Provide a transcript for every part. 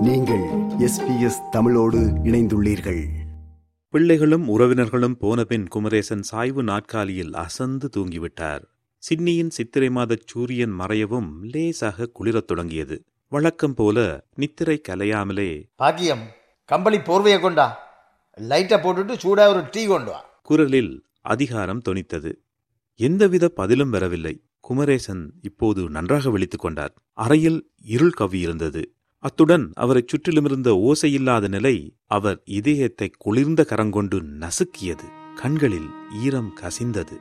நீங்கள் எஸ்பிஎஸ் தமிழோடு இணைந்துள்ளீர்கள். பிள்ளைகளும் உறவினர்களும் போனபின் குமரேசன் சாய்வு நாற்காலியில் அசந்து தூங்கிவிட்டார். சிட்னியின் சித்திரை மாதச் சூரியன் மறையவும் லேசாக குளிரத் தொடங்கியது. வழக்கம் போல நித்திரை கலையாமலே பாக்கியம் கம்பளி போர்வையை கொண்டா. லைட்டை போட்டுட்டு சூடா ஒரு டீ கொண்டு வா. குரலில் அதிகாரம் தொனித்தது. எந்தவித பதிலும் வரவில்லை. குமரேசன் இப்போது நன்றாக விழித்துக் கொண்டார். அறையில் இருள் கவ்வியிருந்தது. அத்துடன் அவரைச் சுற்றிலுமிருந்த ஓசையில்லாத நிலை அவர் இதயத்தை குளிர்ந்த கரங்கொண்டு நசுக்கியது. கண்களில் ஈரம் கசிந்தது.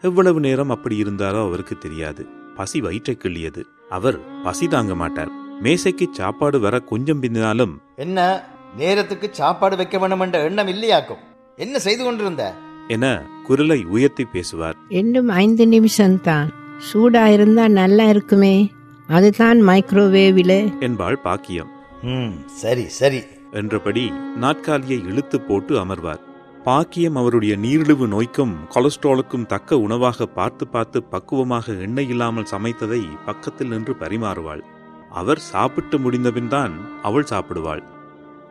எவ்வளவு நேரம் அப்படி இருந்தாரோ அவருக்கு தெரியாது. பசி வயிற்றைக் கிள்ளியது. அவர் பசி தாங்க மாட்டார். மேசைக்கு சாப்பாடு வர கொஞ்சம் பிந்தினாலும் என்ன நேரத்துக்கு சாப்பாடு வைக்க வேணும் என்ற எண்ணம் இல்லையாக்கும்? என்ன செய்து கொண்டிருந்த? என குரலை உயர்த்தி பேசுவார். இன்னும் ஐந்து நிமிஷம்தான். சூடா இருந்தா நல்லா இருக்குமே. அதுதான் மைக்ரோவேவில் என்பாள் பாக்கியம். ம் சரி சரி. என்றபடி நாற்காலியை இழுத்து போட்டு அமர்வார். பாக்கியம் அவருடைய நீரிழிவு நோய்க்கும் கொலஸ்ட்ராலுக்கும் தக்க உணவாக பார்த்து பார்த்து பக்குவமாக எண்ணெய் இல்லாமல் சமைத்ததை பக்கத்தில் நின்று பரிமாறுவாள். அவர் சாப்பிட்டு முடிந்தபின்தான் அவள் சாப்பிடுவாள்.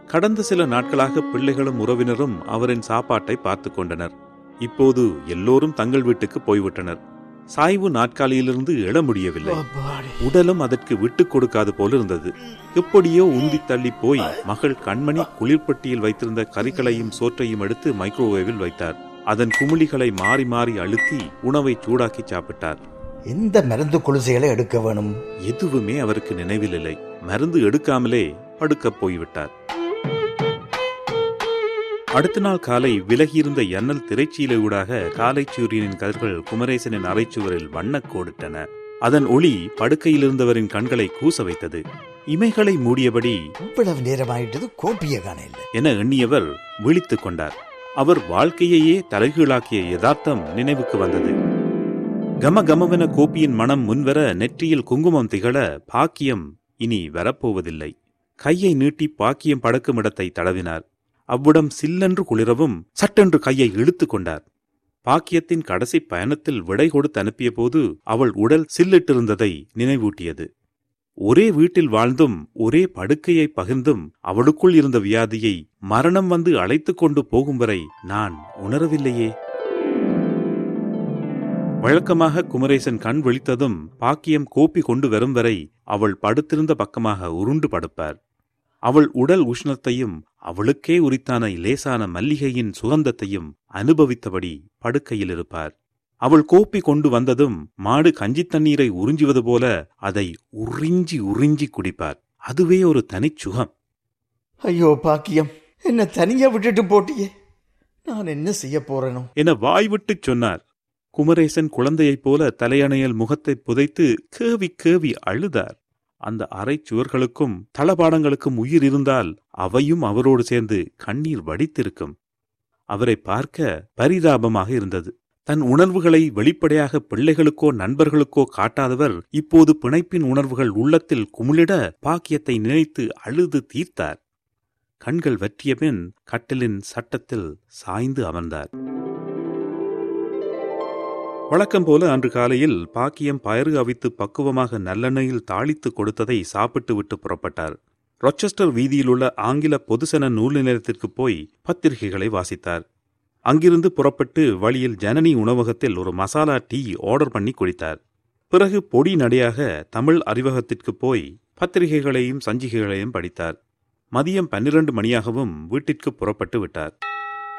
கடந்த சில நாட்களாக பிள்ளைகளும் உறவினரும் அவரின் சாப்பாட்டை பார்த்து கொண்டனர். இப்போது எல்லோரும் தங்கள் வீட்டுக்கு போய்விட்டனர். சாய்வு நாற்காலியிலிருந்து எழ முடியவில்லை. உடலும் அதற்கு விட்டுக் கொடுக்காது போல இருந்தது எப்படியோ உந்தி தள்ளி போய் மகள் கண்மணி குளிர்பட்டியில் வைத்திருந்த கறிகளையும் சோற்றையும் எடுத்து மைக்ரோவேவில் வைத்தார். அதன் குமிழிகளை மாறி மாறி அழுத்தி உணவை சூடாக்கி சாப்பிட்டார். எந்த மருந்து குளிசைகளை எடுக்க வேணும்? எதுவுமே அவருக்கு நினைவில் இல்லை மருந்து எடுக்காமலே படுக்கப் போய்விட்டார். அடுத்த நாள் காலை விலகியிருந்த எண்ணல் திரைச்சீலையூடாக காலை சூரியனின் கதிர்கள் குமரேசனின் அறைச்சுவரில் வண்ணக் கோடிட்டன. அதன் ஒளி படுக்கையில் இருந்தவரின் கண்களை கூச வைத்தது. இமைகளை மூடியபடி இவ்வளவு நேரம் ஆயிட்டது கோப்பிய காண என எண்ணியவர் விழித்துக் கொண்டார். அவர் வாழ்க்கையையே தலைகீழாக்கிய யதார்த்தம் நினைவுக்கு வந்தது. கம கமவென கோப்பியின் மனம் முன்வர நெற்றியில் குங்குமம் திகழ பாக்கியம் இனி வரப்போவதில்லை. கையை நீட்டி பாக்கியம் படுக்கும் இடத்தை தடவினார். அவ்விடம் சில்லென்று குளிரவும் சட்டென்று கையை இழுத்துக் கொண்டார். பாக்கியத்தின் கடைசி பயணத்தில் விடை கொடுத்து அனுப்பிய போது அவள் உடல் சில்லிட்டிருந்ததை நினைவூட்டியது. ஒரே வீட்டில் வாழ்ந்தும் ஒரே படுக்கையை பகிர்ந்தும் அவளுக்குள் இருந்த வியாதியை மரணம் வந்து அழைத்துக் கொண்டு போகும் வரை நான் உணரவில்லையே. வழக்கமாக குமரேசன் கண் விழித்ததும் பாக்கியம் கோப்பி கொண்டு வரும் வரை அவள் படுத்திருந்த பக்கமாக உருண்டு படுப்பார். அவள் உடல் உஷ்ணத்தையும் அவளுக்கே உரித்தான லேசான மல்லிகையின் சுகந்தத்தையும் அனுபவித்தபடி படுக்கையில் இருப்பார். அவள் கோப்பி கொண்டு வந்ததும் மாடு கஞ்சித் தண்ணீரை உறிஞ்சுவது போல அதை உறிஞ்சி உறிஞ்சி குடிப்பார். அதுவே ஒரு தனிச் சுகம். ஐயோ பாக்கியம். என்ன தனியா விட்டுட்டு போட்டியே. நான் என்ன செய்ய போறேனோ? என வாய்விட்டுச் சொன்னார். குமரேசன் குழந்தையைப் போல தலையணையில் முகத்தை புதைத்து கேவி கேவி அழுதார். அந்த அறை சுவர்களுக்கும் தளபாடங்களுக்கும் உயிர் இருந்தால் அவையும் அவரோடு சேர்ந்து கண்ணீர் வடித்திருக்கும். அவரை பார்க்க பரிதாபமாக இருந்தது. தன் உணர்வுகளை வெளிப்படையாக பிள்ளைகளுக்கோ நண்பர்களுக்கோ காட்டாதவர் இப்போது பிணைப்பின் உணர்வுகள் உள்ளத்தில் குமிழிட பாக்கியத்தை நினைத்து அழுது தீர்த்தார். கண்கள் வற்றிய பின் கட்டிலின் சட்டத்தில் சாய்ந்து அமர்ந்தார். வழக்கம் போல அன்று காலையில் பாக்கியம் பயறு அவித்து பக்குவமாக நல்லெண்ணெயில் தாளித்து கொடுத்ததை சாப்பிட்டு விட்டு புறப்பட்டார். ரொச்செஸ்டர் வீதியிலுள்ள ஆங்கில பொதுசன நூல் நிலையத்திற்கு போய் பத்திரிகைகளை வாசித்தார். அங்கிருந்து புறப்பட்டு வழியில் ஜனனி உணவகத்தில் ஒரு மசாலா டீ ஆர்டர் பண்ணி குடித்தார். பிறகு பொடி நடையாக தமிழ் அறிவகத்திற்கு போய் பத்திரிகைகளையும் சஞ்சிகைகளையும் படித்தார். மதியம் பன்னிரண்டு மணியாகவும் வீட்டிற்கு புறப்பட்டு விட்டார்.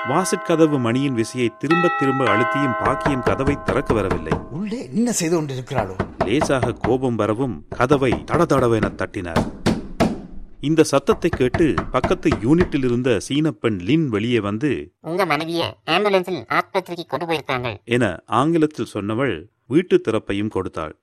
வாசற்கதவு மணியின் விசையை திரும்ப திரும்ப அழுத்தியும் பாக்கியம் கதவை திறக்க வரவில்லை. உள்ளே என்ன செய்து கொண்டிருக்கிறாளோ? லேசாக கோபம் வரவும் கதவை தடதடவென தட்டினார். இந்த சத்தத்தை கேட்டு பக்கத்து யூனிட்டில் இருந்த சீன பெண் லின் வெளியே வந்து உங்க மனைவிய ஆம்புலன்ஸில் ஆஸ்பத்திரிக்கு கொண்டு போயிருக்காங்க. என ஆங்கிலத்தில் சொன்னவள் வீட்டு திறப்பையும் கொடுத்தாள்.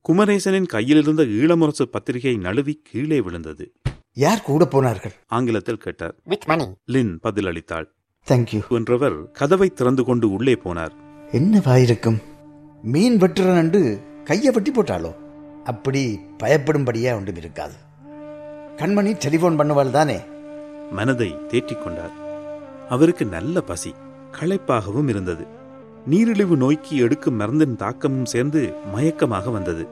குமரேசனின் கையிலிருந்த ஈழமுரசு பத்திரிகை நழுவி கீழே விழுந்தது. யார் கூட போனார்கள்? ஆங்கிலத்தில் கேட்டார். வித் மணி லின் பதிலளித்தாள். தேங்க்யூ என்றவர் கதவை திறந்து கொண்டு உள்ளே போனார். என்னவாயிருக்கும் மீன் வெட்டுறன் என்று கையை வெட்டி போட்டாளோ? அப்படி பயப்படும்படியா ஒன்றும் இருக்காது. கண்மணி டெலிபோன் பண்ணுவாள் தானே? மனதை தேற்றிக் கொண்டார். அவருக்கு நல்ல பசி களைப்பாகவும் இருந்தது. நீரிழிவு நோய்க்கு எடுக்கும் மருந்தின் தாக்கமும் சேர்ந்து மயக்கமாக வந்தது.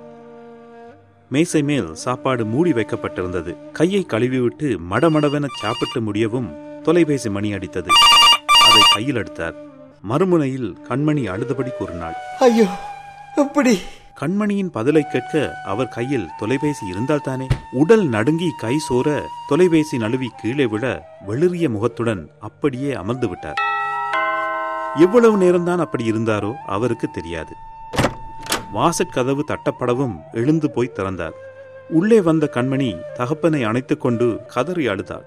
மேசை மேல் சாப்பாடு மூடி வைக்கப்பட்டிருந்தது. கையை கழுவிவிட்டு மடமடவென சாப்பிட்டு முடியவும் தொலைபேசி மணி அடித்தது. அதை கையில் எடுத்தார். மறுமுனையில் கண்மணி அழுதபடி கூறினாள். ஐயோ எப்படி? கண்மணியின் பதிலை கேட்க அவர் கையில் தொலைபேசி இருந்தால்தானே உடல் நடுங்கி கை சோர தொலைபேசி நழுவி கீழே விழ வெளிறிய முகத்துடன் அப்படியே அமர்ந்து விட்டார். எவ்வளவு நேரம்தான் அப்படி இருந்தாரோ அவருக்கு தெரியாது. வாசற்கதவு தட்டப்படவும் எழுந்து போய் திறந்தார். உள்ளே வந்த கண்மணி தகப்பனை அணைத்துக் கொண்டு கதறி அழுதாள்.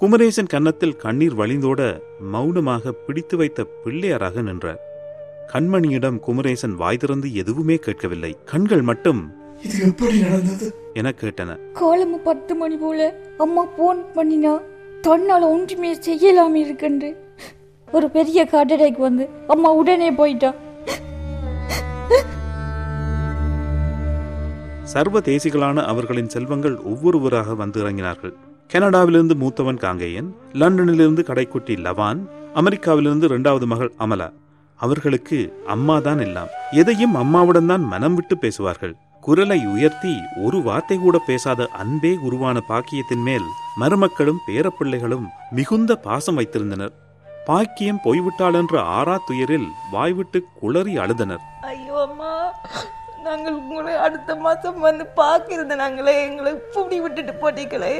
குமரேசன் கன்னத்தில் கண்ணீர் வழிந்தோட மௌனமாக பிடித்து வைத்த பிள்ளையாராக நின்றார். கண்மணியிடம் குமரேசன் வாய் திறந்து எதுவுமே கேட்கவில்லை. கண்கள் மட்டும் இது எப்படி நடந்தது? என கேட்டன. காலము பத்து மணி போல அம்மா போன் பண்ணினா தன்னால ஒன்றுமே செய்யலாம இருக்குன்று. ஒரு பெரிய கட்டடைக்கு வந்து அம்மா உடனே போயிட்டா. சர்வதேசிகளான அவர்களின் செல்வங்கள் ஒவ்வொருவராக வந்து இறங்கினார்கள். கனடாவிலிருந்து மூத்தவன் காங்கேயன் லண்டனிலிருந்து கடைக்குட்டி லவான் அமெரிக்காவிலிருந்து இரண்டாவது மகள் அமலா. அவர்களுக்கு அம்மாதான் எல்லாம். எதையும் அம்மாவுடன் தான் மனம் விட்டு பேசுவார்கள். குரலை உயர்த்தி ஒரு வார்த்தை கூட பேசாத அன்பே உருவான பாக்கியத்தின் மேல் மருமக்களும் பேரப்பிள்ளைகளும் மிகுந்த பாசம் வைத்திருந்தனர். பாக்கியம் போய்விட்டாள் என்ற ஆறா துயரில் வாய்விட்டு குளறி அழுதனர். ஐயோ அம்மா நாங்கள் உங்களை அடுத்த மாசம் வந்து பார்க்கிறது நாங்களே எங்களை இப்படி விட்டுட்டு போட்டீங்களே.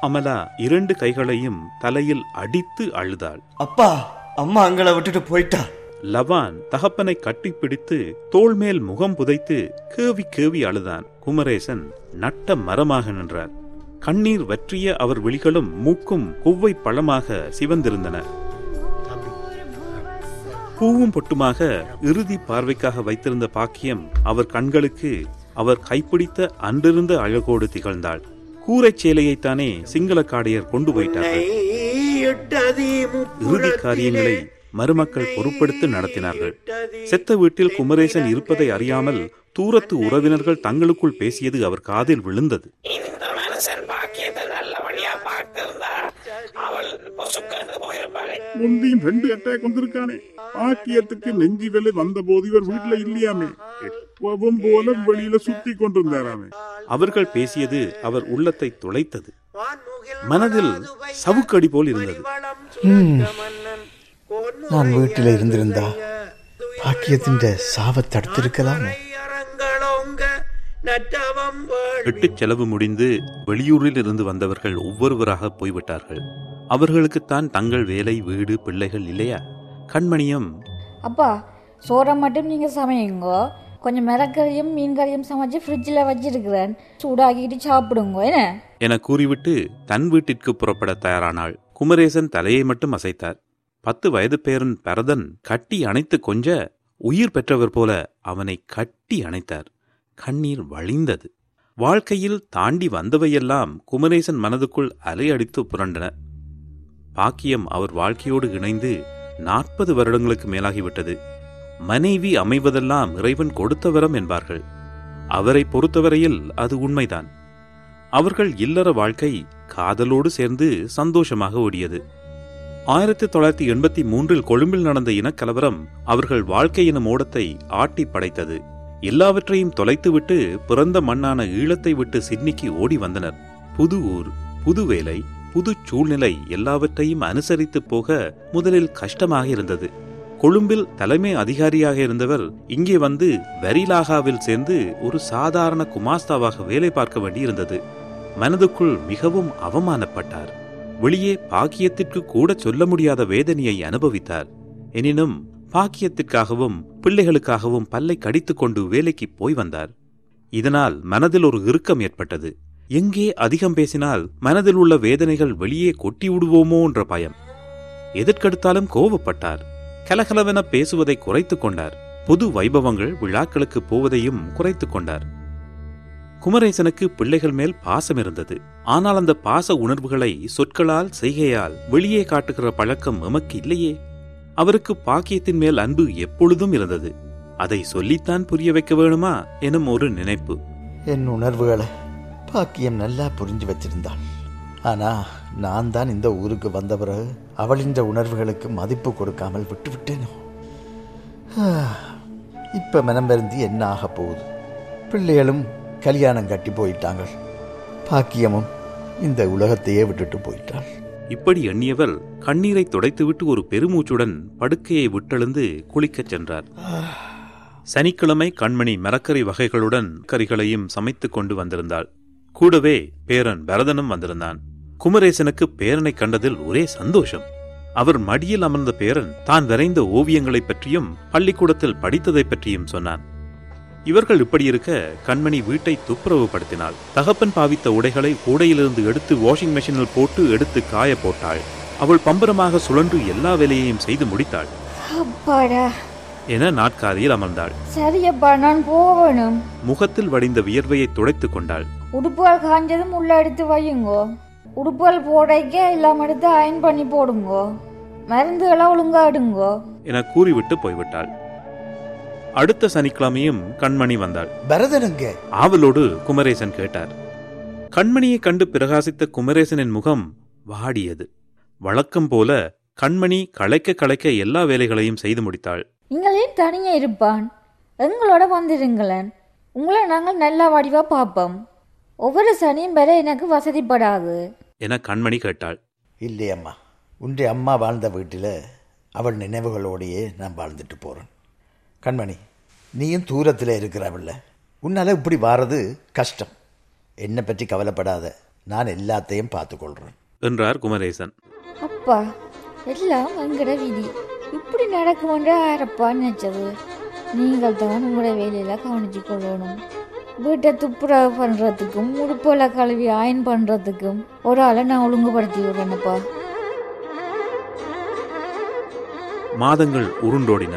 அமலா இரண்டு கைகளையும் தலையில் அடித்து அழுதாள். அப்பா அம்மா அங்களை விட்டுட்டு போயிட்டா? லவான் தகப்பனை கட்டிப்பிடித்து தோள் மேல் முகம் புதைத்து கேவி கேவி அழுதான். குமரேசன் நட்ட மரமாக நின்றார். கண்ணீர் வற்றிய அவர் விழிகளும் மூக்கும் கொவ்வை பழமாக சிவந்திருந்தன. பூவும் பொட்டுமாக இறுதி பார்வைக்காக வைத்திருந்த பாக்கியம் அவர் கண்களுக்கு அவர் கைப்பிடித்த அன்றிருந்த அழகோடு திகழ்ந்தாள். கூரைச் சேலையைத்தானே சிங்கள காடையர் கொண்டு போயிட்டார்கள். இறுதி காரியங்களை மருமக்கள் பொறுப்படுத்தி நடத்தினார்கள். செத்த வீட்டில் குமரேசன் இருப்பதை அறியாமல் தூரத்து உறவினர்கள் தங்களுக்குள் பேசியது அவர் காதில் விழுந்தது. முந்தியும் ரெண்டு அட்டாக் வந்திருக்கானே. பாக்கியத்துக்கு நெஞ்சி வேலை வந்த போது இவர் வீட்டுல இல்லையாமே? எப்பவும் போல வெளியில சுத்தி கொண்டிருந்தாராமே. அவர்கள் பேசியது அவர் உள்ளத்தை துளைத்தது. மனதில் சவுக்கடி போல் இருந்தது. நான் வீட்டில் இருந்திருந்தா பாக்கியத்தின் சாவை தடுத்திருக்கலாமோ. வெட்டுச் செலவு முடிந்து வெளியூரில் இருந்து வந்தவர்கள் ஒவ்வொருவராக போய்விட்டார்கள். அவர்களுக்குத்தான் தங்கள் வேலை வீடு பிள்ளைகள் இல்லையா? கண்மணியம் அப்பா சோறை மட்டும் நீங்க சமையுங்கோ. கொஞ்சம் மிளகறியும் மீன் கறியும் சமைச்சு ஃப்ரிட்ஜில் வச்சிருக்கிறேன். சூடாக்கிட்டு சாப்பிடுங்க என்ன? என கூறிவிட்டு தன் வீட்டிற்கு புறப்பட தயாரானாள். குமரேசன் தலையை மட்டும் அசைத்தார். பத்து வயது பேரன் பரதன் கட்டி அணைத்து கொஞ்ச உயிர் பெற்றவர் போல அவனை கட்டி அணைத்தார். கண்ணீர் வழிந்தது. வாழ்க்கையில் தாண்டி வந்தவையெல்லாம் குமரேசன் மனதுக்குள் அலையடித்து புரண்டன. பாக்கியம் அவர் வாழ்க்கையோடு இணைந்து நாற்பது வருடங்களுக்கு மேலாகிவிட்டது. மனைவி அமைவதெல்லாம் இறைவன் கொடுத்த வரம் என்பார்கள். அவரை பொறுத்தவரையில் அது உண்மைதான். அவர்கள் இல்லற வாழ்க்கை காதலோடு சேர்ந்து சந்தோஷமாக ஓடியது. ஆயிரத்தி தொள்ளாயிரத்தி எண்பத்தி மூன்றில் கொழும்பில் நடந்த இனக்கலவரம் அவர்கள் வாழ்க்கை எனும் ஓடத்தை ஆட்டி படைத்தது. எல்லாவற்றையும் தொலைத்துவிட்டு பிறந்த மண்ணான ஈழத்தை விட்டு சிட்னிக்கு ஓடி வந்தனர். புது ஊர் புது வேலை புது சூழ்நிலை எல்லாவற்றையும் அனுசரித்து போக முதலில் கஷ்டமாக இருந்தது. கொழும்பில் தலைமை அதிகாரியாக இருந்தவர் இங்கே வந்து வரிலாகாவில் சேர்ந்து ஒரு சாதாரண குமாஸ்தாவாக வேலை பார்க்க வேண்டியிருந்தது. மனதுக்குள் மிகவும் அவமானப்பட்டார். வெளியே பாக்கியத்திற்கு கூட சொல்ல முடியாத வேதனையை அனுபவித்தார். எனினும் பாக்கியத்திற்காகவும் பிள்ளைகளுக்காகவும் பல்லை கடித்துக்கொண்டு வேலைக்கு போய் வந்தார். இதனால் மனதில் ஒரு இறுக்கம் ஏற்பட்டது. எங்கே அதிகம் பேசினால் மனதில் உள்ள வேதனைகள் வெளியே கொட்டி விடுவோமோ என்ற பயம். எதற்கெடுத்தாலும் கோபப்பட்டார் கலகலவென பேசுவதை குறைத்துக் கொண்டார். பொது வைபவங்கள் விழாக்களுக்கு போவதையும் குறைத்துக் கொண்டார். குமரேசனுக்கு பிள்ளைகள் மேல் பாசம் இருந்தது. ஆனால் அந்த பாச உணர்வுகளை சொற்களால் செய்கையால் வெளியே காட்டுகிற பழக்கம் எமக்கு இல்லையே. அவருக்கு பாக்கியத்தின் மேல் அன்பு எப்பொழுதும் இருந்தது. அதை சொல்லித்தான் புரிய வைக்க வேணுமா எனும் ஒரு நினைப்பு. என் உணர்வுகளை பாக்கியம் நல்லா புரிஞ்சு வச்சிருந்தாள் ஆனா நான் தான் இந்த ஊருக்கு வந்த பிறகு அவளின் உணர்வுகளுக்கு மதிப்பு கொடுக்காமல் விட்டு விட்டேனோ ஆ, இப்ப மனம் வருந்தி என்ன ஆக போகுது? பிள்ளைகளும் கல்யாணம் கட்டி போயிட்டாங்க பாக்கியமும் இந்த உலகத்தையே விட்டுட்டு போயிட்டாள். இப்படி எண்ணியவர் கண்ணீரை துடைத்துவிட்டு ஒரு பெருமூச்சுடன் படுக்கையை விட்டெழுந்து குளிக்கச் சென்றார். சனிக்கிழமை கண்மணி மரக்கறி வகைகளுடன் கறிகளையும் சமைத்துக் கொண்டு வந்திருந்தாள். கூடவே பேரன் பரதனும் வந்திருந்தான். குமரேசனுக்கு பேரனை கண்டதில் ஒரே சந்தோஷம். அவர் மடியில் அமர்ந்த பேரன் தான் வரைந்த ஓவியங்களைப் பற்றியும் பள்ளிக்கூடத்தில் படித்ததைப் பற்றியும் சொன்னான். இவர்கள் இப்படி இருக்க கண்மணி வீட்டை துப்புரவுபடுத்தினாள். தகப்பன் பாவித்த உடைகளை கூடையிலிருந்து எடுத்து வாஷிங் மெஷினில் போட்டு எடுத்து காய போட்டாள். அவள் பம்பரமாக சுழன்று எல்லா வேலையையும் செய்து முடித்தாள். என நாட்காலியில் அமர்ந்தாள். சரியப்பா நான் போகணும். முகத்தில் வடிந்த வியர்வையை துடைத்துக் கொண்டாள். உடுப்புகள் காஞ்சதும் உள்ள எடுத்து வையுங்கோ. உடுப்புகள் போடைக்க எல்லாம் எடுத்து அயன் பண்ணி போடுங்கோ. மருந்துகளை ஒழுங்கா எடுங்கோ. என கூறிவிட்டு போய்விட்டாள். அடுத்த சனிக்கிழமையும் கண்மணி வந்தாள். பரதனுங்க. ஆவலோடு குமரேசன் கேட்டார். கண்மணியை கண்டு பிரகாசித்த குமரேசனின் முகம் வாடியது. வழக்கம் போல கண்மணி களைக்க களைக்க எல்லா வேலைகளையும் செய்து முடித்தாள். நீங்கள் தனியா இருப்பான். எங்களோட வந்துடுங்களேன் உங்களை நாங்கள் நல்ல வடிவா பார்ப்போம். ஒவ்வொரு சனியும் பெற எனக்கு வசதிப்படாது என கண்மணி கேட்டாள். இல்லையம்மா உன்றைய அம்மா வாழ்ந்த வீட்டில் அவள் நினைவுகளோடையே நான் வாழ்ந்துட்டு போகிறேன் கண்மணி நீயும் தூரத்தில் இருக்கிறவள்ல உன்னால் இப்படி வாரது கஷ்டம். என்னை பற்றி கவலைப்படாத. நான் எல்லாத்தையும் பார்த்துக்கொள்கிறேன் என்றார் குமரேசன். அப்பா எல்லாம் எங்கட விதி. இப்படி நடக்குமென்று யாரப்பா நினைச்சது? நீங்கள் தான் உங்களோட வேலையில கவனிச்சு கொள்ளணும். வீட்டை துப்புரவு பண்றதுக்கும் உடுப்புல கழுவி அயன் பண்றதுக்கும் ஒரு ஆளை நான் ஒழுங்குபடுத்தி விடுறேனப்பா மாதங்கள் உருண்டோடின.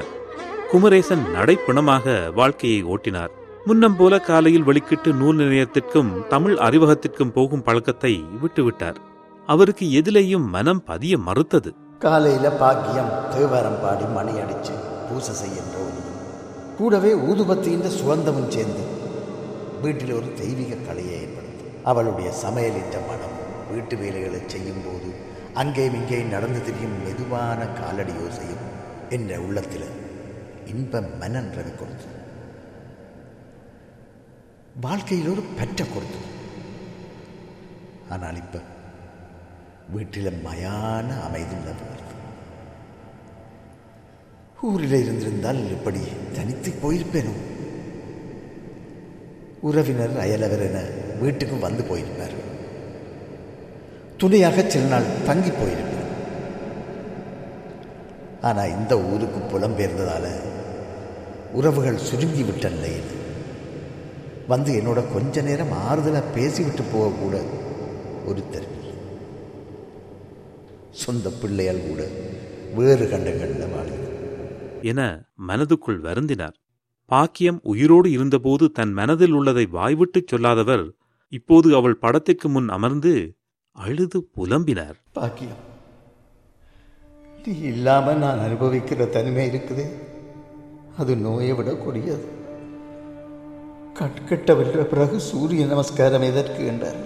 குமரேசன் நடைப்பிணமாக வாழ்க்கையை ஓட்டினார். முன்னம் போல காலையில் வெளிக்கிட்டு நூல் நிலையத்திற்கும் தமிழ் அறிவகத்திற்கும் போகும் பழக்கத்தை விட்டுவிட்டார். அவருக்கு எதிலேயும் மனம் பதிய மறுத்தது. காலையில் பாக்கியம் தேவாரம் பாடி மணி அடித்து பூசை ஒலியும் கூடவே ஊதுபத்தியின் சுகந்தமும் சேர்ந்து வீட்டில் ஒரு தெய்வீக கலையை ஏற்படுத்தும். அவளுடைய சமையலிட்ட மனம் வீட்டு வேலைகளை செய்யும் போது அங்கேயும் இங்கேயும் நடந்து திரியும் மெதுவான காலடி யோசையும் என்ற உள்ளத்தில் இன்பம் மனன்றது கொடுத்து வாழ்க்கையில் ஒரு பற்ற கொடுத்து ஆனால் இப்போ வீட்டில் மயான அமைதி நிலவுகிறது ஊரில் இருந்திருந்தால் இப்படி தனித்து போயிருப்பேனோ? உறவினர் அயலவர் என வீட்டுக்கும் வந்து போயிருப்பார். துணையாக சில நாள் தங்கி போயிருப்பார். ஆனால் இந்த ஊருக்கு புலம்பெயர்ந்ததால உறவுகள் சுருங்கி விட்ட நிலையில் வந்து என்னோட கொஞ்ச நேரம் ஆறுதலாக பேசிவிட்டு போகக்கூட ஒருத்தர் சொந்த பிள்ளையால் கூட வேறு கண்டங்களில் வாழ. என மனதுக்குள் வருந்தினார். பாக்கியம் உயிரோடு இருந்தபோது தன் மனதில் உள்ளதை வாய்விட்டுச் சொல்லாதவர் இப்போது அவள் படத்திற்கு முன் அமர்ந்து அழுது புலம்பினார். பாக்கியம் நீ இல்லாம நான் அனுபவிக்கிற தனிமை இருக்குது. அது நோயை விட கொடியது கட்கட்ட வென்ற பிறகு சூரிய நமஸ்காரம் எதற்கு என்றார்.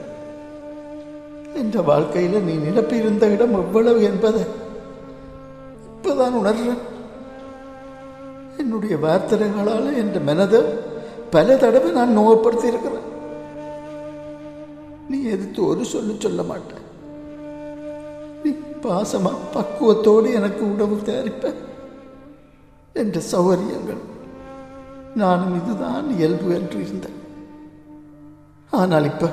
என்ற வாழ்க்கையில நீ நிரப்பியிருந்த இடம் எவ்வளவு என்பதை இப்பதான் உணர்றேன். என்னுடைய வார்த்தைகளால் என்ற மனதை பல தடவை நான் நோகப்படுத்தி இருக்கிறேன் நீ எதிர்த்து ஒரு சொல்லு சொல்ல மாட்டேன். நீ பாசமா பக்குவத்தோடு எனக்கு உணவு தயாரிப்ப என்ற சௌகரியங்கள். நானும் இதுதான் இயல்பு என்று இருந்தேன். ஆனால் இப்ப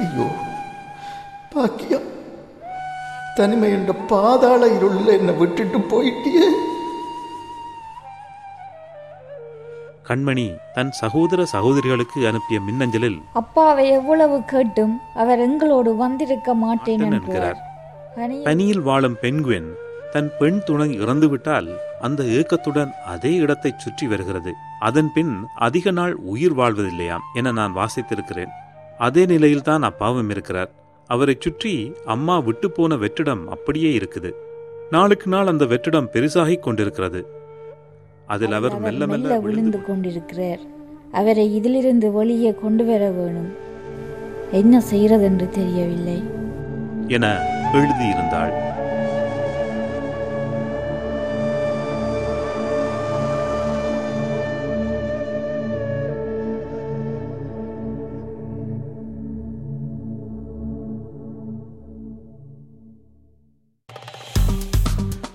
ஐயோ பாக்கியம். தனிமை என்ற பாதாள இருளில் என்னை விட்டுட்டு போயிட்டியே. கண்மணி தன் சகோதர சகோதரிகளுக்கு அனுப்பிய மின்னஞ்சலில் அப்பாவை எவ்வளவு கேட்டும் அவர் எங்களோடு வந்திருக்க மாட்டேன் என்கிறார். பனியில் வாழும் பெண்குவின் தன் பெண் துணை இறந்துவிட்டால் அந்த ஏக்கத்துடன் அதே இடத்தைச் சுற்றி வருகிறது. அதன் பின் அதிக நாள் உயிர் வாழ்வதில்லையாம் என நான் வாசித்திருக்கிறேன். அதே நிலையில்தான் அப்பாவும் இருக்கிறார். அவரைச் சுற்றி அம்மா விட்டுப்போன வெற்றிடம் அப்படியே இருக்குது. நாளுக்கு நாள் அந்த வெற்றிடம் பெரிசாகிக் கொண்டிருக்கிறது. அதில் அவர் மெல்ல மெல்ல விழுந்து கொண்டிருக்கிறார். அவரை இதிலிருந்து வெளியே கொண்டு வர வேணும். என்ன செய்யறதென்று தெரியவில்லை. என எழுதியிருந்தாள்.